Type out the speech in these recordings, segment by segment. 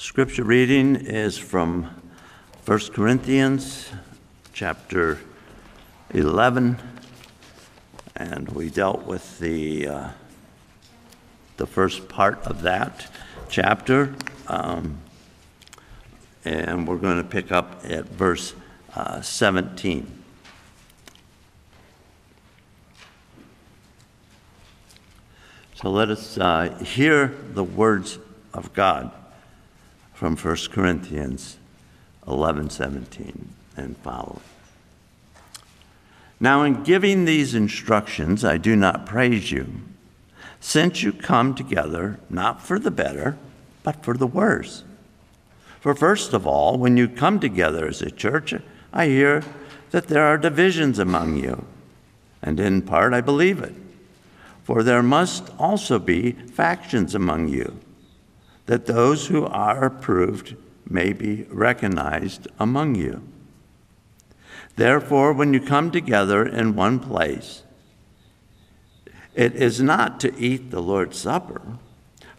Scripture reading is from 1 Corinthians chapter 11, and we dealt with the, uh, the first part of that chapter. Um, and we're going to pick up at verse uh, 17. So let us uh, hear the words of God from 1 Corinthians 11 17 and following. Now, in giving these instructions, I do not praise you, since you come together not for the better, but for the worse. For first of all, when you come together as a church, I hear that there are divisions among you, and in part I believe it. For there must also be factions among you that those who are approved may be recognized among you. Therefore, when you come together in one place, it is not to eat the Lord's Supper,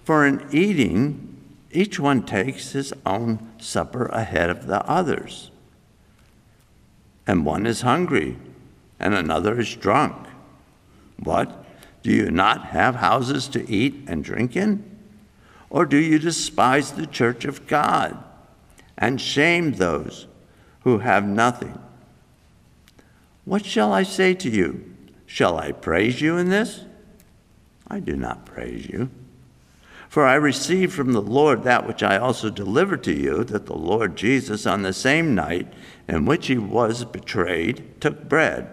for in eating, each one takes his own supper ahead of the others. And one is hungry, and another is drunk. What? Do you not have houses to eat and drink in? Or do you despise the church of God and shame those who have nothing? What shall I say to you? Shall I praise you in this? I do not praise you. For I received from the Lord that which I also delivered to you that the Lord Jesus, on the same night in which he was betrayed, took bread.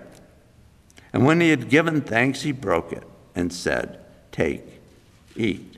And when he had given thanks, he broke it and said, Take, eat.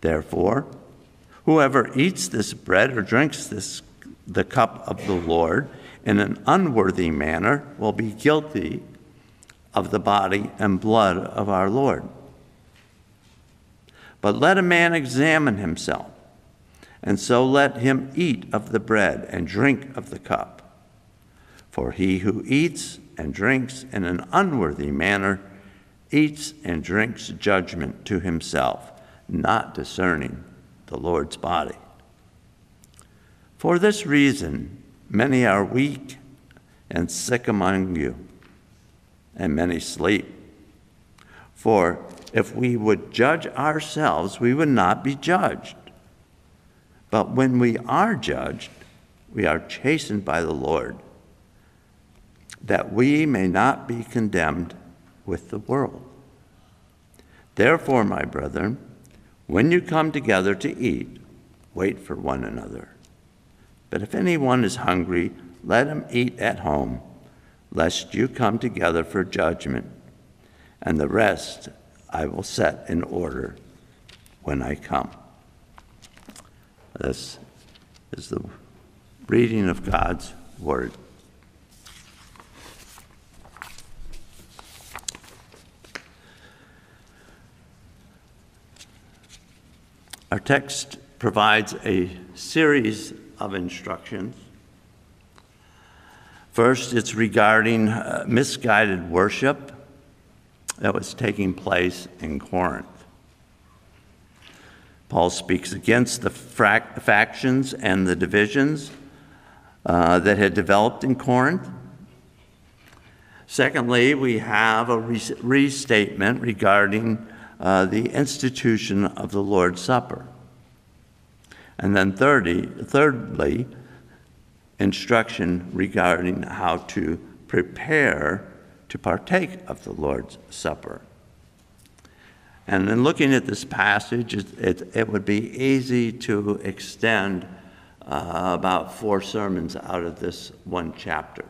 Therefore, whoever eats this bread or drinks this, the cup of the Lord in an unworthy manner will be guilty of the body and blood of our Lord. But let a man examine himself, and so let him eat of the bread and drink of the cup. For he who eats and drinks in an unworthy manner eats and drinks judgment to himself not discerning the Lord's body. For this reason, many are weak and sick among you, and many sleep. For if we would judge ourselves, we would not be judged. But when we are judged, we are chastened by the Lord, that we may not be condemned with the world. Therefore, my brethren, when you come together to eat, wait for one another. But if anyone is hungry, let him eat at home, lest you come together for judgment. And the rest I will set in order when I come. This is the reading of God's word. Our text provides a series of instructions. First, it's regarding uh, misguided worship that was taking place in Corinth. Paul speaks against the factions and the divisions uh, that had developed in Corinth. Secondly, we have a restatement regarding uh, the institution of the Lord's Supper. And then thirdly, thirdly, instruction regarding how to prepare to partake of the Lord's Supper. And in looking at this passage, it, it, it would be easy to extend uh, about four sermons out of this one chapter.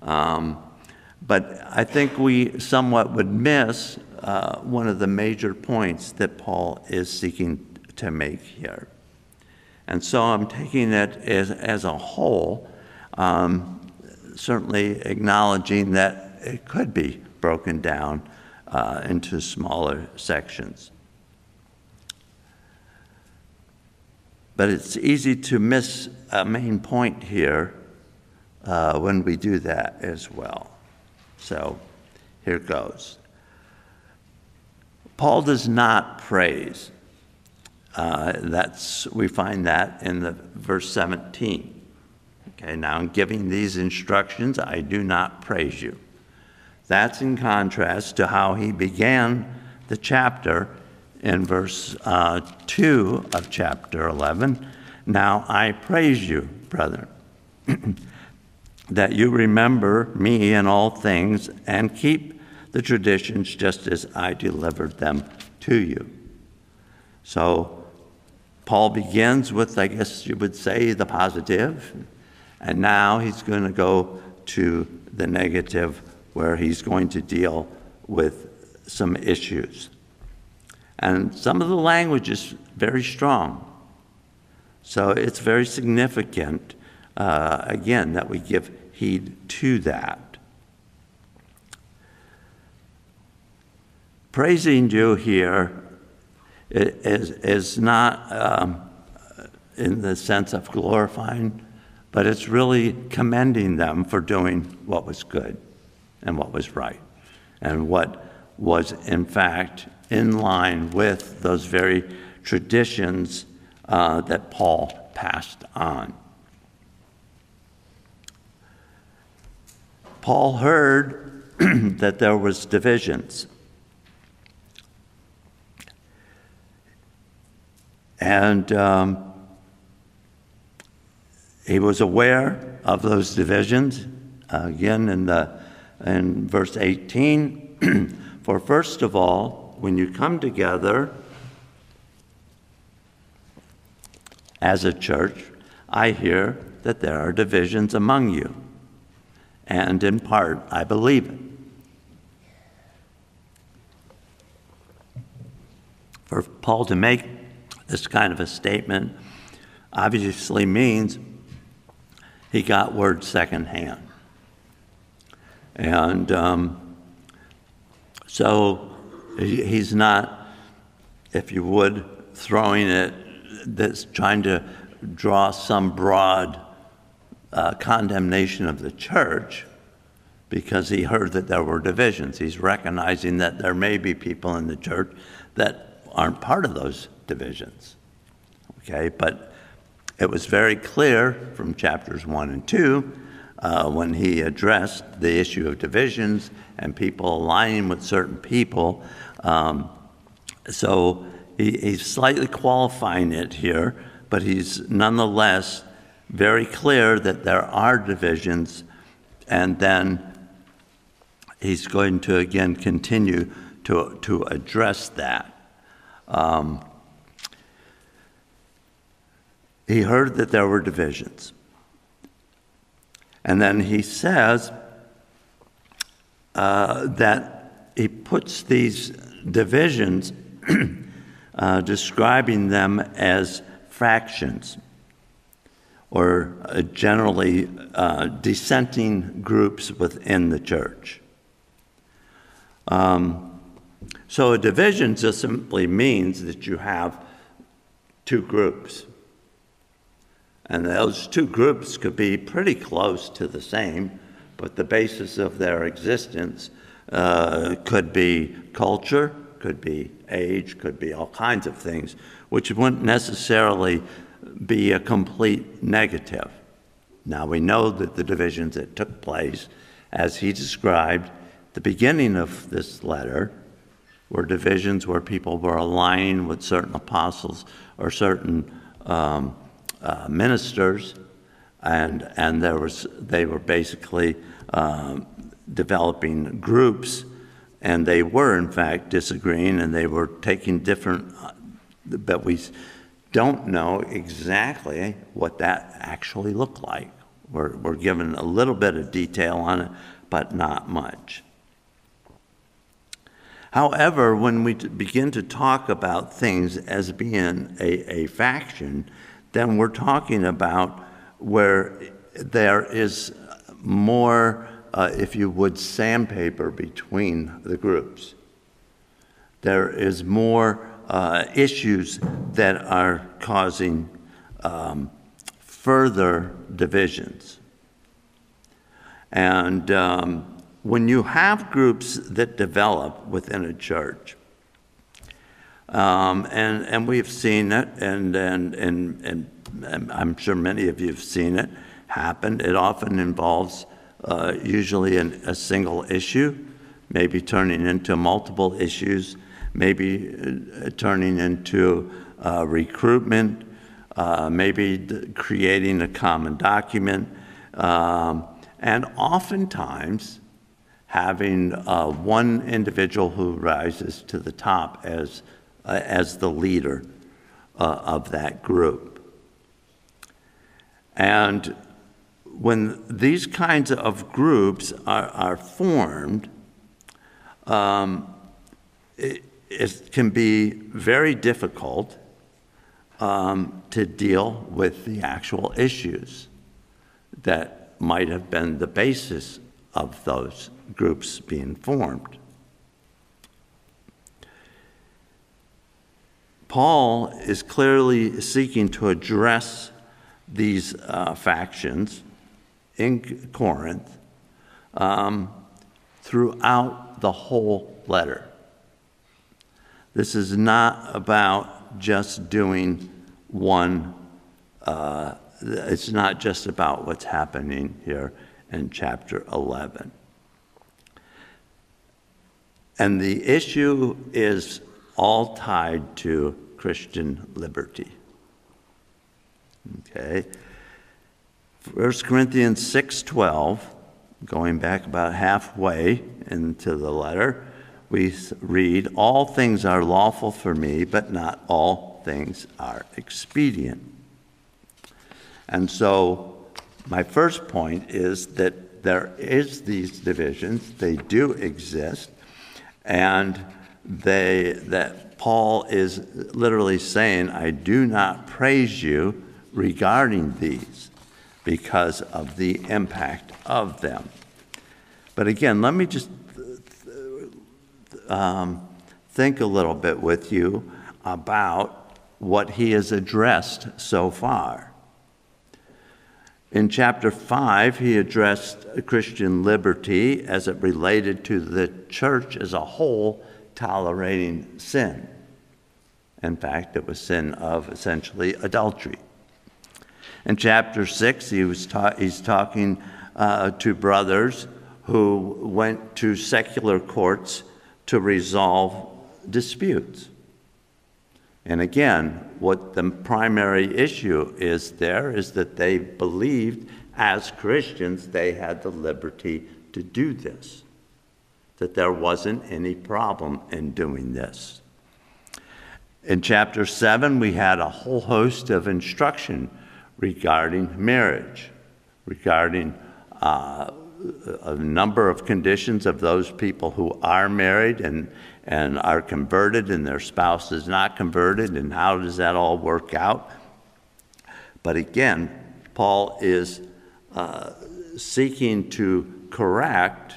Um, but I think we somewhat would miss uh, one of the major points that Paul is seeking to make here. And so I'm taking it as, as a whole, um, certainly acknowledging that it could be broken down uh, into smaller sections. But it's easy to miss a main point here uh, when we do that as well. So here goes. Paul does not praise. Uh, that's we find that in the verse 17. Okay, now in giving these instructions, I do not praise you. That's in contrast to how he began the chapter in verse uh, 2 of chapter 11. Now I praise you, brethren, that you remember me in all things and keep the traditions just as I delivered them to you. So Paul begins with, I guess you would say, the positive, and now he's going to go to the negative where he's going to deal with some issues. And some of the language is very strong. So it's very significant, uh, again, that we give heed to that. Praising you here is, is not um, in the sense of glorifying, but it's really commending them for doing what was good and what was right and what was, in fact, in line with those very traditions uh, that Paul passed on. Paul heard that there was divisions. And um, he was aware of those divisions. Uh, again, in, the, in verse 18, for first of all, when you come together as a church, I hear that there are divisions among you. And in part, I believe it. For Paul to make this kind of a statement obviously means he got word secondhand. And um, so He's not, if you would, throwing it that's trying to draw some broad uh, condemnation of the church because he heard that there were divisions. He's recognizing that there may be people in the church that aren't part of those divisions. Okay, but it was very clear from chapters 1 and 2 uh, when he addressed the issue of divisions and people aligning with certain people. Um, so he, he's slightly qualifying it here, but he's nonetheless very clear that there are divisions, and then he's going to again continue to, to address that. Um, he heard that there were divisions. And then he says uh, that he puts these divisions, uh, describing them as fractions or uh, generally uh, dissenting groups within the church. Um, so a division just simply means that you have two groups. And those two groups could be pretty close to the same, but the basis of their existence uh, could be culture, could be age, could be all kinds of things, which wouldn't necessarily be a complete negative. Now, we know that the divisions that took place, as he described, the beginning of this letter were divisions where people were aligning with certain apostles or certain um, uh, ministers, and and there was they were basically um, developing groups, and they were in fact disagreeing, and they were taking different, uh, but we don't know exactly what that actually looked like. We're, we're given a little bit of detail on it, but not much. However, when we begin to talk about things as being a, a faction, then we're talking about where there is more, uh, if you would, sandpaper between the groups. There is more uh, issues that are causing um, further divisions. And um, when you have groups that develop within a church, um, and, and we've seen it, and, and, and, and I'm sure many of you have seen it happen. It often involves uh, usually an, a single issue, maybe turning into multiple issues, maybe uh, turning into uh, recruitment, uh, maybe creating a common document, um, and oftentimes having uh, one individual who rises to the top as, uh, as the leader uh, of that group. And when these kinds of groups are, are formed, um, it, it, can be very difficult um, to deal with the actual issues that might have been the basis of those groups being formed. Paul is clearly seeking to address these uh, factions in Corinth um, throughout the whole letter. This is not about just doing one, uh, it's not just about what's happening here in chapter 11. And the issue is all tied to Christian liberty. Okay. 1 Corinthians 6:12, going back about halfway into the letter, we read, "All things are lawful for me, but not all things are expedient." And so my first point is that there is these divisions, they do exist, and they, that Paul is literally saying, I do not praise you regarding these because of the impact of them. But again, let me just um, think a little bit with you about what he has addressed so far. In chapter 5, he addressed Christian liberty as it related to the church as a whole tolerating sin. In fact, it was sin of essentially adultery. In chapter 6, he was ta- he's talking uh, to brothers who went to secular courts to resolve disputes. And again, what the primary issue is there is that they believed as Christians they had the liberty to do this, that there wasn't any problem in doing this. In chapter 7, we had a whole host of instruction regarding marriage, regarding uh, a number of conditions of those people who are married and and are converted and their spouse is not converted, and how does that all work out? But again, Paul is uh, seeking to correct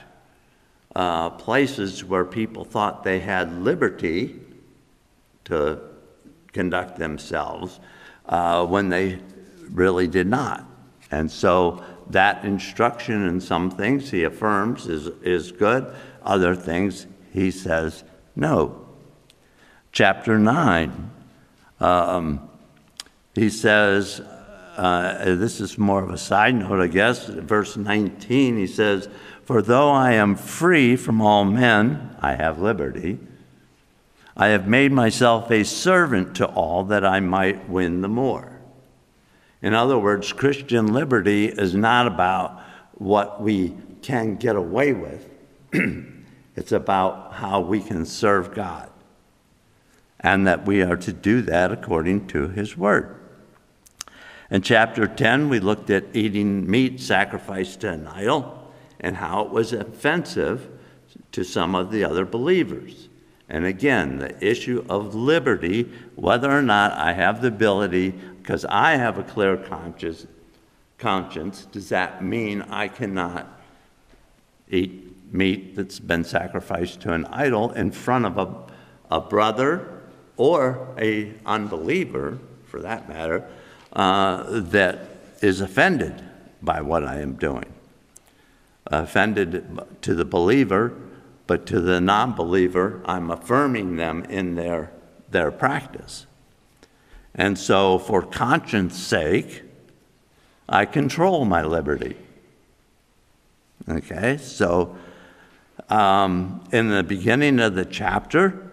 uh, places where people thought they had liberty to conduct themselves uh, when they really did not. And so that instruction in some things he affirms is, is good, other things he says no. Chapter 9, um, he says, uh, this is more of a side note, I guess. Verse 19, he says, For though I am free from all men, I have liberty. I have made myself a servant to all that I might win the more. In other words, Christian liberty is not about what we can get away with. It's about how we can serve God and that we are to do that according to His Word. In chapter 10, we looked at eating meat sacrificed to an idol and how it was offensive to some of the other believers. And again, the issue of liberty, whether or not I have the ability, because I have a clear conscience, conscience, does that mean I cannot eat meat that's been sacrificed to an idol in front of a, a brother or a unbeliever, for that matter, uh, that is offended by what I am doing? Offended to the believer, but to the non believer, I'm affirming them in their, their practice. And so, for conscience sake, I control my liberty. Okay, so um, in the beginning of the chapter,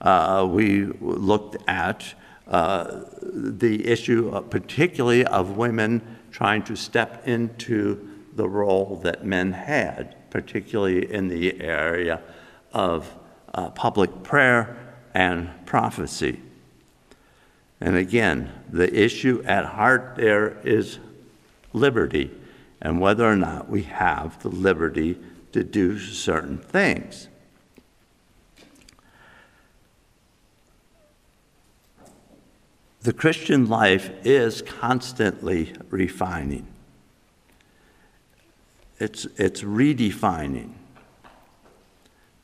uh, we looked at uh, the issue, uh, particularly of women trying to step into the role that men had, particularly in the area of uh, public prayer and prophecy. And again, the issue at heart there is liberty and whether or not we have the liberty to do certain things. The Christian life is constantly refining. It's, it's redefining.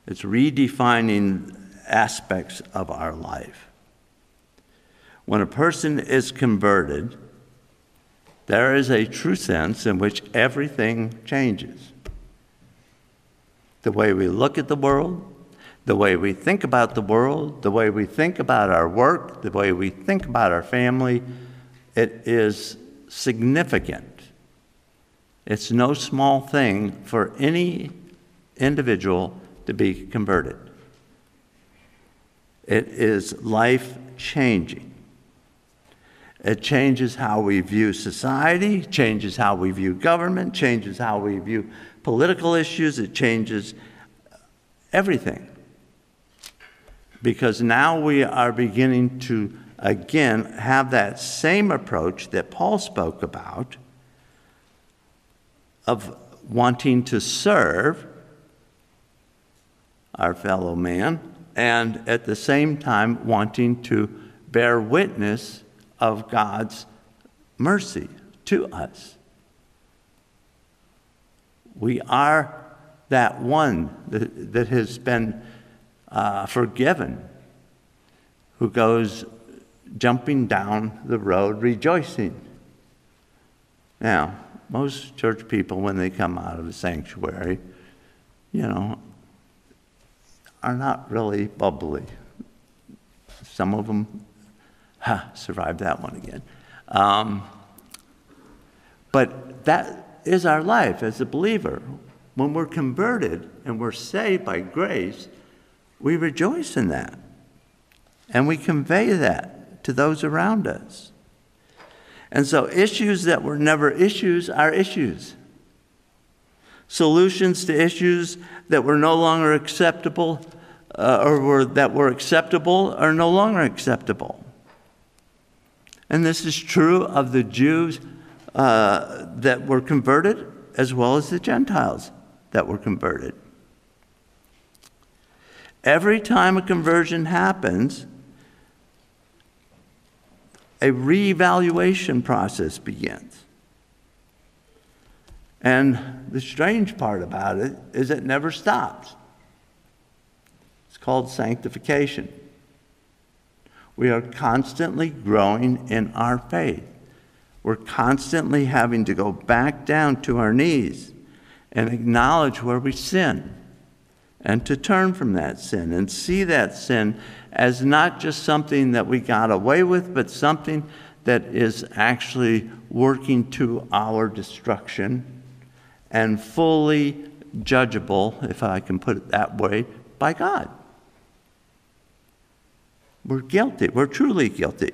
It's redefining aspects of our life. When a person is converted, there is a true sense in which everything changes the way we look at the world, the way we think about the world, the way we think about our work, the way we think about our family, it is significant. It's no small thing for any individual to be converted. It is life changing. It changes how we view society, changes how we view government, changes how we view political issues, it changes everything. Because now we are beginning to again have that same approach that Paul spoke about of wanting to serve our fellow man and at the same time wanting to bear witness of God's mercy to us. We are that one that, has been uh, forgiven, who goes jumping down the road rejoicing. Now, most church people, when they come out of the sanctuary, you know, are not really bubbly. Some of them ha, survived that one again. Um, but that is our life as a believer. When we're converted and we're saved by grace, we rejoice in that. And we convey that to those around us. And so, issues that were never issues are issues. Solutions to issues that were no longer acceptable uh, or were, that were acceptable are no longer acceptable. And this is true of the Jews uh, that were converted as well as the Gentiles that were converted. Every time a conversion happens, a reevaluation process begins. And the strange part about it is it never stops. It's called sanctification. We are constantly growing in our faith. We're constantly having to go back down to our knees and acknowledge where we sin and to turn from that sin and see that sin as not just something that we got away with, but something that is actually working to our destruction and fully judgeable, if I can put it that way, by God. We're guilty. We're truly guilty.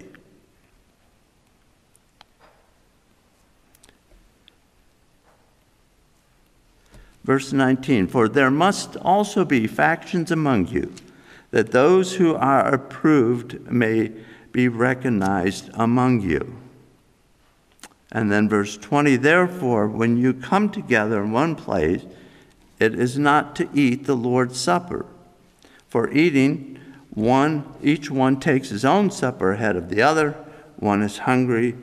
Verse 19 For there must also be factions among you, that those who are approved may be recognized among you. And then verse 20 Therefore, when you come together in one place, it is not to eat the Lord's Supper. For eating one, each one takes his own supper ahead of the other. One is hungry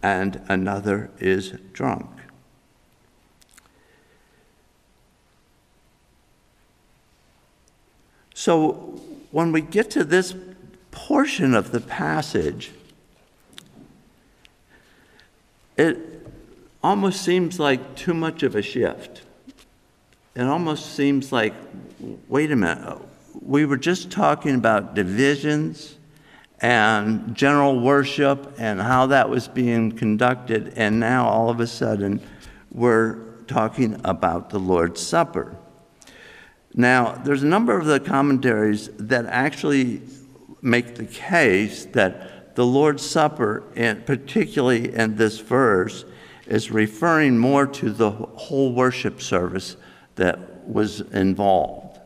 and another is drunk. So when we get to this portion of the passage, it almost seems like too much of a shift. It almost seems like, wait a minute, we were just talking about divisions and general worship and how that was being conducted, and now all of a sudden we're talking about the Lord's Supper. Now, there's a number of the commentaries that actually make the case that the Lord's Supper, and particularly in this verse, is referring more to the whole worship service that was involved.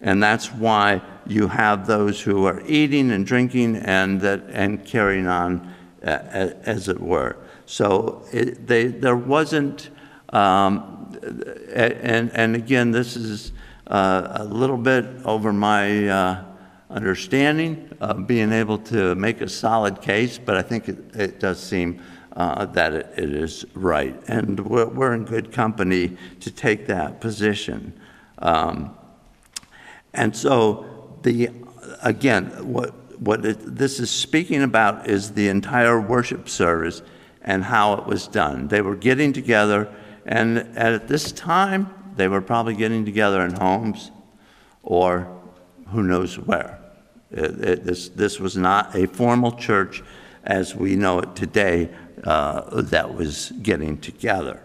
And that's why you have those who are eating and drinking and, that, and carrying on, uh, as it were. So it, they, there wasn't, um, and, and again, this is a little bit over my uh, understanding of being able to make a solid case, but I think it, it does seem uh, that it, it is right. And we're, we're, in good company to take that position. Um, and so, the again, what, what it, this is speaking about is the entire worship service and how it was done. They were getting together, and at this time, they were probably getting together in homes or who knows where. It, it, this, this was not a formal church as we know it today uh, that was getting together.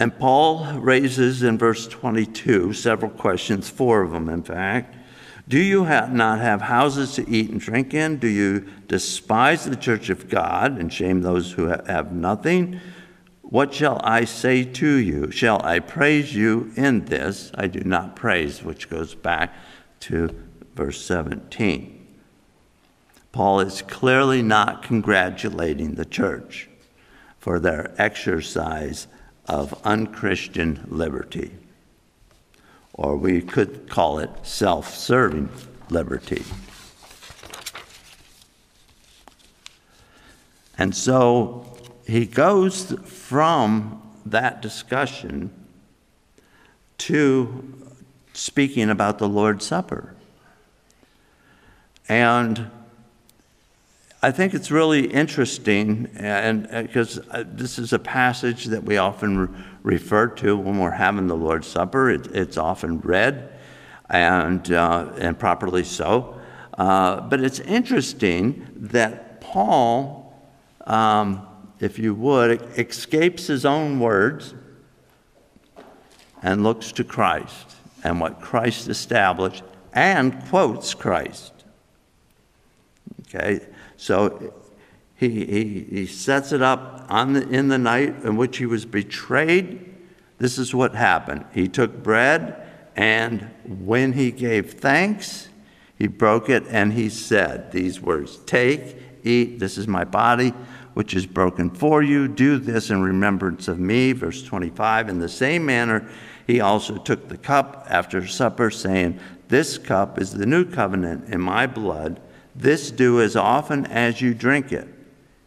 And Paul raises in verse 22 several questions, four of them, in fact. Do you have not have houses to eat and drink in? Do you despise the church of God and shame those who have nothing? What shall I say to you? Shall I praise you in this? I do not praise, which goes back to verse 17. Paul is clearly not congratulating the church for their exercise of unchristian liberty, or we could call it self serving liberty. And so he goes from that discussion to speaking about the Lord's Supper. And I think it's really interesting, and because uh, this is a passage that we often re- refer to when we're having the Lord's Supper. It, it's often read, and uh, and properly so. Uh, but it's interesting that Paul um, if you would, escapes his own words and looks to Christ and what Christ established and quotes Christ. Okay, so he, he, he sets it up on the, in the night in which he was betrayed. This is what happened. He took bread, and when he gave thanks, he broke it and he said these words Take, eat, this is my body which is broken for you. Do this in remembrance of me. Verse 25. In the same manner, he also took the cup after supper, saying, This cup is the new covenant in my blood. This do as often as you drink it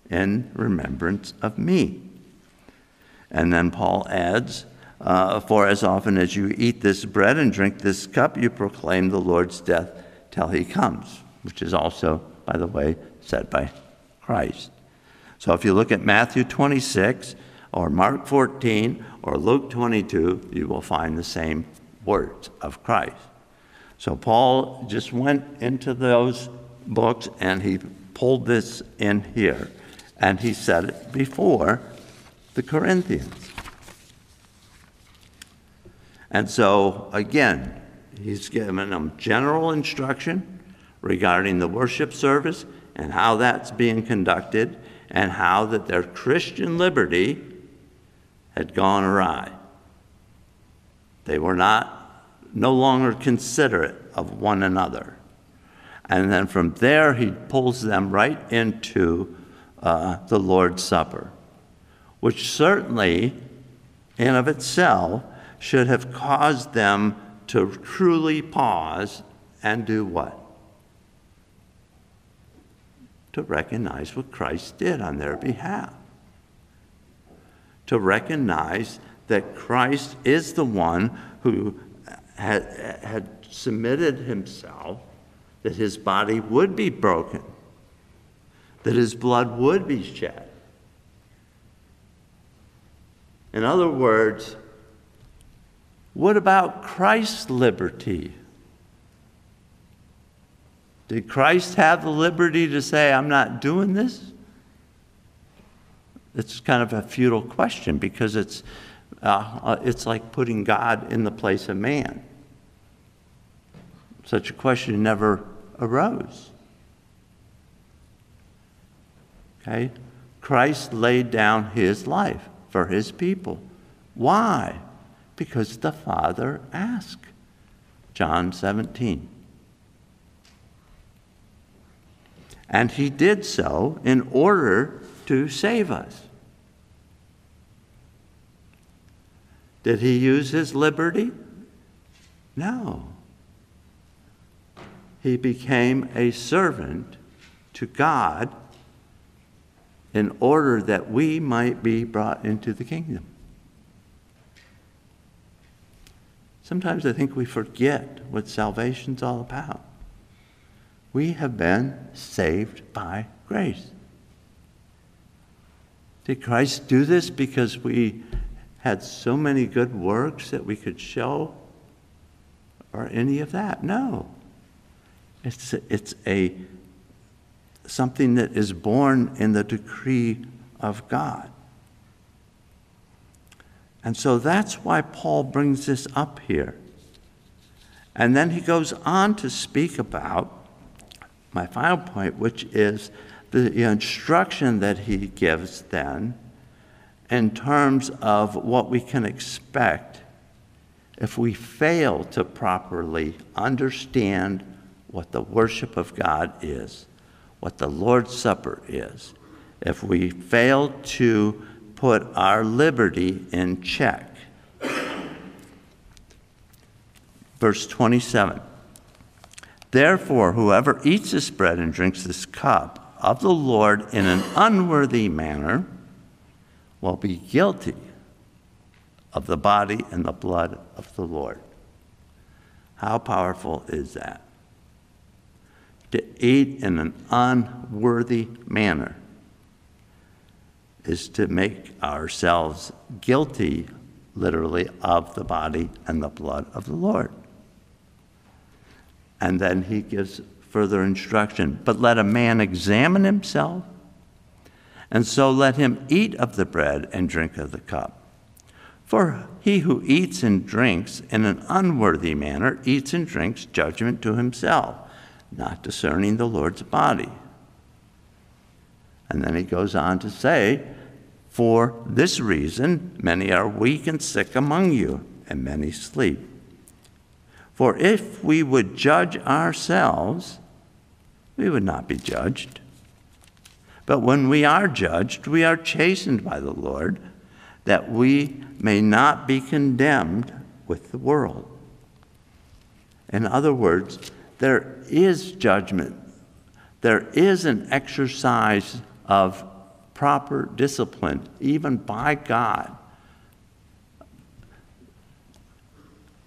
in remembrance of me. And then Paul adds, uh, For as often as you eat this bread and drink this cup, you proclaim the Lord's death till he comes, which is also, by the way, said by Christ. So if you look at Matthew 26 or Mark 14 or Luke 22, you will find the same words of Christ. So Paul just went into those books and he pulled this in here and he said it before the Corinthians. And so, again, he's given them general instruction regarding the worship service and how that's being conducted and how that their Christian liberty had gone awry. They were not no longer considerate of one another. And then from there, he pulls them right into uh, the Lord's Supper, which certainly, in of itself, should have caused them to truly pause and do what? To recognize what Christ did on their behalf. To recognize that Christ is the one who had, had submitted himself, that his body would be broken, that his blood would be shed. In other words, what about Christ's liberty? Did Christ have the liberty to say, I'm not doing this? It's kind of a futile question because it's, uh, uh, it's like putting God in the place of man. Such a question never arose. Okay? Christ laid down his life for his people. Why? Because the Father asked. John 17. And he did so in order to save us. Did he use his liberty? No. He became a servant to God in order that we might be brought into the kingdom. Sometimes I think we forget what salvation's all about. We have been saved by grace. Did Christ do this because we had so many good works that we could show or any of that? No. It's a, it's a something that is born in the decree of God. And so that's why Paul brings this up here. And then he goes on to speak about my final point, which is the instruction that he gives then in terms of what we can expect if we fail to properly understand what the worship of God is, what the Lord's Supper is, if we fail to put our liberty in check. Verse 27. Therefore, whoever eats this bread and drinks this cup of the Lord in an unworthy manner will be guilty of the body and the blood of the Lord. How powerful is that? To eat in an unworthy manner is to make ourselves guilty, literally, of the body and the blood of the Lord. And then he gives further instruction. But let a man examine himself, and so let him eat of the bread and drink of the cup. For he who eats and drinks in an unworthy manner eats and drinks judgment to himself, not discerning the Lord's body. And then he goes on to say, For this reason, many are weak and sick among you, and many sleep. For if we would judge ourselves, we would not be judged. But when we are judged, we are chastened by the Lord, that we may not be condemned with the world. In other words, there is judgment, there is an exercise of proper discipline, even by God,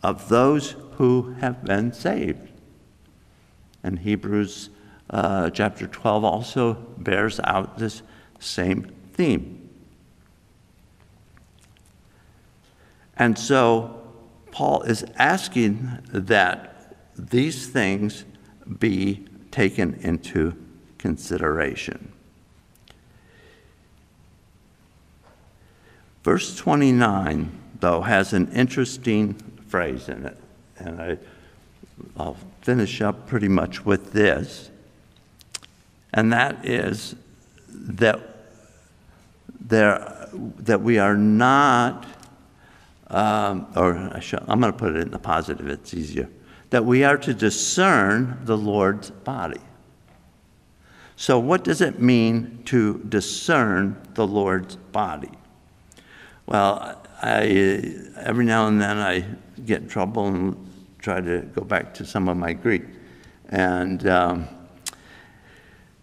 of those who have been saved. And Hebrews uh, chapter 12 also bears out this same theme. And so Paul is asking that these things be taken into consideration. Verse 29, though, has an interesting phrase in it and I, I'll finish up pretty much with this, and that is that there, that we are not, um, or I I'm going to put it in the positive, it's easier, that we are to discern the Lord's body. So, what does it mean to discern the Lord's body? Well, I, every now and then I get in trouble and try to go back to some of my Greek. And um,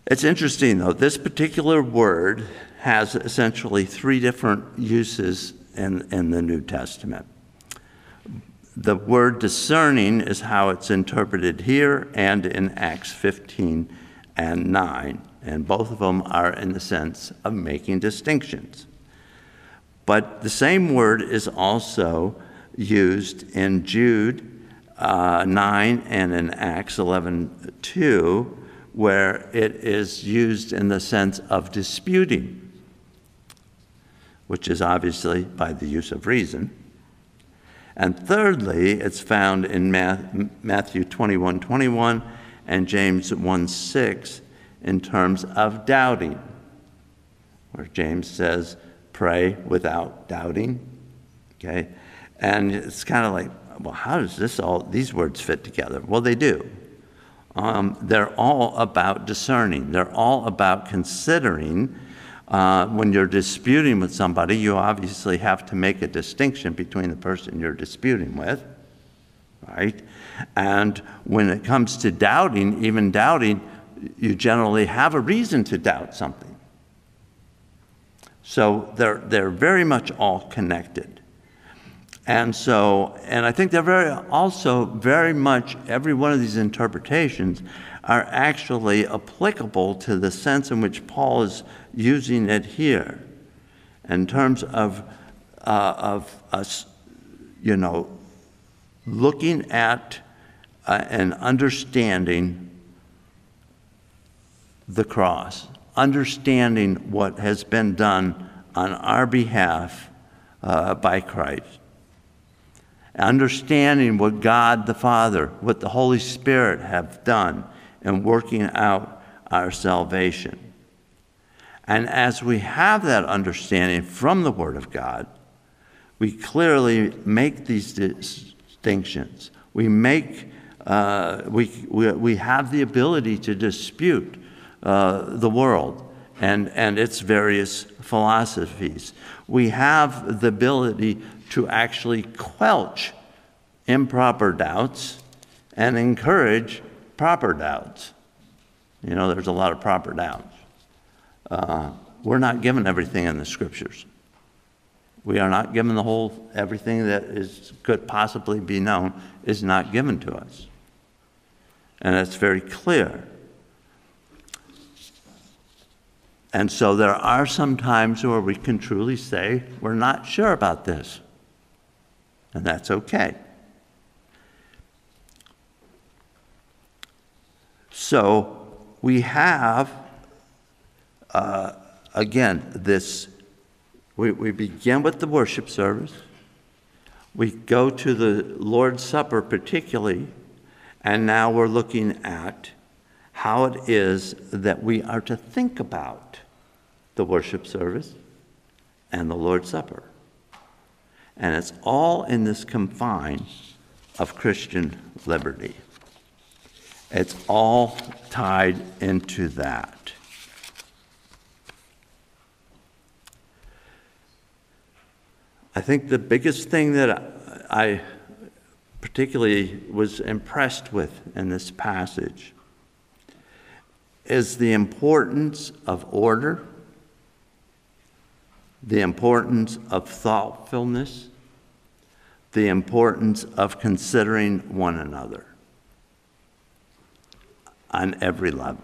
it's interesting, though, this particular word has essentially three different uses in, in the New Testament. The word discerning is how it's interpreted here and in Acts 15 and 9, and both of them are in the sense of making distinctions. But the same word is also used in Jude uh, 9 and in Acts 11 2, where it is used in the sense of disputing, which is obviously by the use of reason. And thirdly, it's found in Matthew 21 21 and James 1 6 in terms of doubting, where James says, pray without doubting. Okay? And it's kind of like, well, how does this all, these words fit together? Well, they do. Um, they're all about discerning, they're all about considering. Uh, when you're disputing with somebody, you obviously have to make a distinction between the person you're disputing with, right? And when it comes to doubting, even doubting, you generally have a reason to doubt something. So they're, they're very much all connected. And so, and I think they're very, also very much, every one of these interpretations are actually applicable to the sense in which Paul is using it here in terms of, uh, of us, you know, looking at uh, and understanding the cross, understanding what has been done on our behalf uh, by Christ understanding what God the Father, what the Holy Spirit have done in working out our salvation. And as we have that understanding from the Word of God, we clearly make these distinctions. We make, uh, we, we, we have the ability to dispute uh, the world and, and its various philosophies. We have the ability to actually quelch improper doubts and encourage proper doubts. You know, there's a lot of proper doubts. Uh, we're not given everything in the scriptures. We are not given the whole, everything that is, could possibly be known is not given to us. And that's very clear. And so there are some times where we can truly say, we're not sure about this. And that's okay. So we have, uh, again, this, we, we begin with the worship service. We go to the Lord's Supper, particularly, and now we're looking at how it is that we are to think about the worship service and the Lord's Supper. And it's all in this confine of Christian liberty. It's all tied into that. I think the biggest thing that I particularly was impressed with in this passage is the importance of order the importance of thoughtfulness, the importance of considering one another on every level.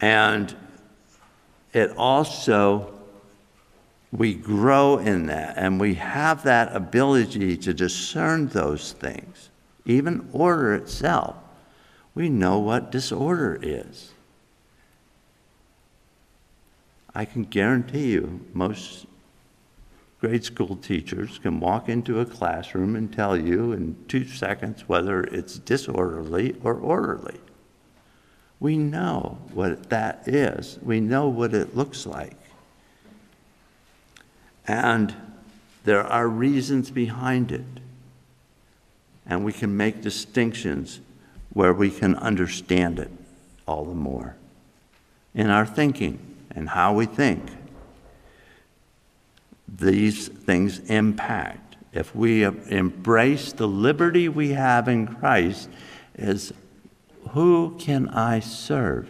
And it also, we grow in that and we have that ability to discern those things. Even order itself, we know what disorder is. I can guarantee you, most grade school teachers can walk into a classroom and tell you in two seconds whether it's disorderly or orderly. We know what that is, we know what it looks like. And there are reasons behind it. And we can make distinctions where we can understand it all the more in our thinking and how we think, these things impact. if we embrace the liberty we have in Christ, is who can I serve?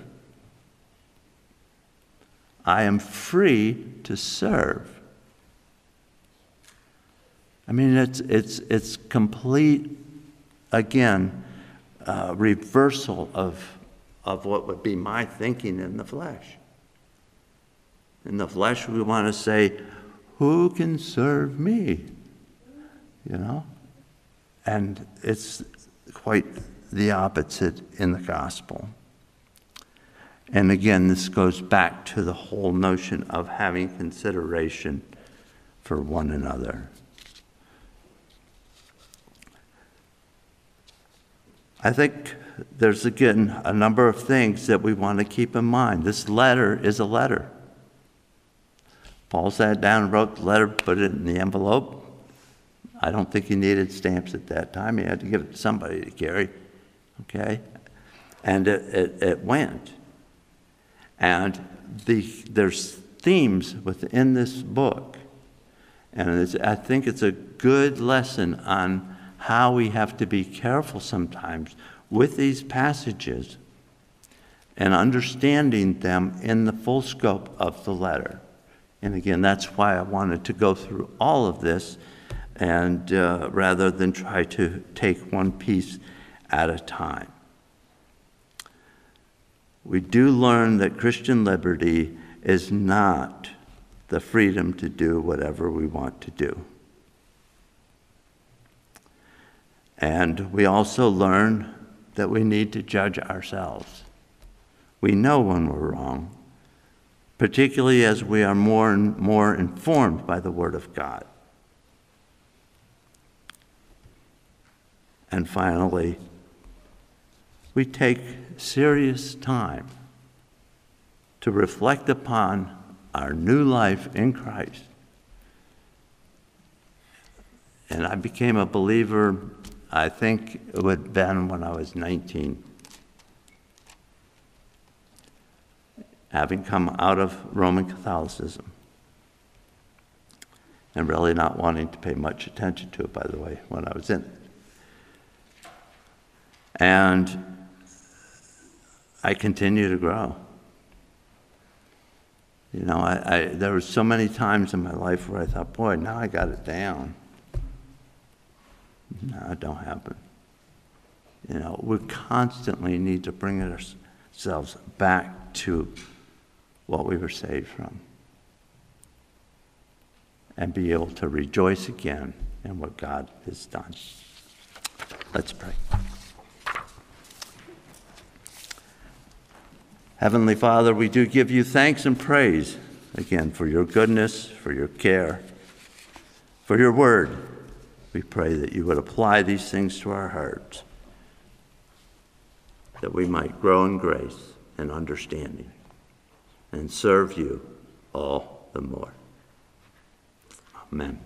I am free to serve. I mean, it's, it's, it's complete, again, uh, reversal of, of what would be my thinking in the flesh. In the flesh, we want to say, Who can serve me? You know? And it's quite the opposite in the gospel. And again, this goes back to the whole notion of having consideration for one another. I think there's again a number of things that we want to keep in mind. This letter is a letter. Paul sat down and wrote the letter, put it in the envelope. I don't think he needed stamps at that time. He had to give it to somebody to carry. Okay? And it, it, it went. And the, there's themes within this book. And I think it's a good lesson on how we have to be careful sometimes with these passages and understanding them in the full scope of the letter. And again, that's why I wanted to go through all of this and uh, rather than try to take one piece at a time. We do learn that Christian liberty is not the freedom to do whatever we want to do. And we also learn that we need to judge ourselves. We know when we're wrong, particularly as we are more and more informed by the Word of God. And finally, we take serious time to reflect upon our new life in Christ. And I became a believer I think it would have been when I was 19. Having come out of Roman Catholicism and really not wanting to pay much attention to it, by the way, when I was in it. And I continue to grow. You know, I, I, there were so many times in my life where I thought, boy, now I got it down. No, it don't happen. You know, we constantly need to bring ourselves back to what we were saved from and be able to rejoice again in what God has done. Let's pray. Heavenly Father, we do give you thanks and praise again for your goodness, for your care, for your word. We pray that you would apply these things to our hearts, that we might grow in grace and understanding and serve you all the more. Amen.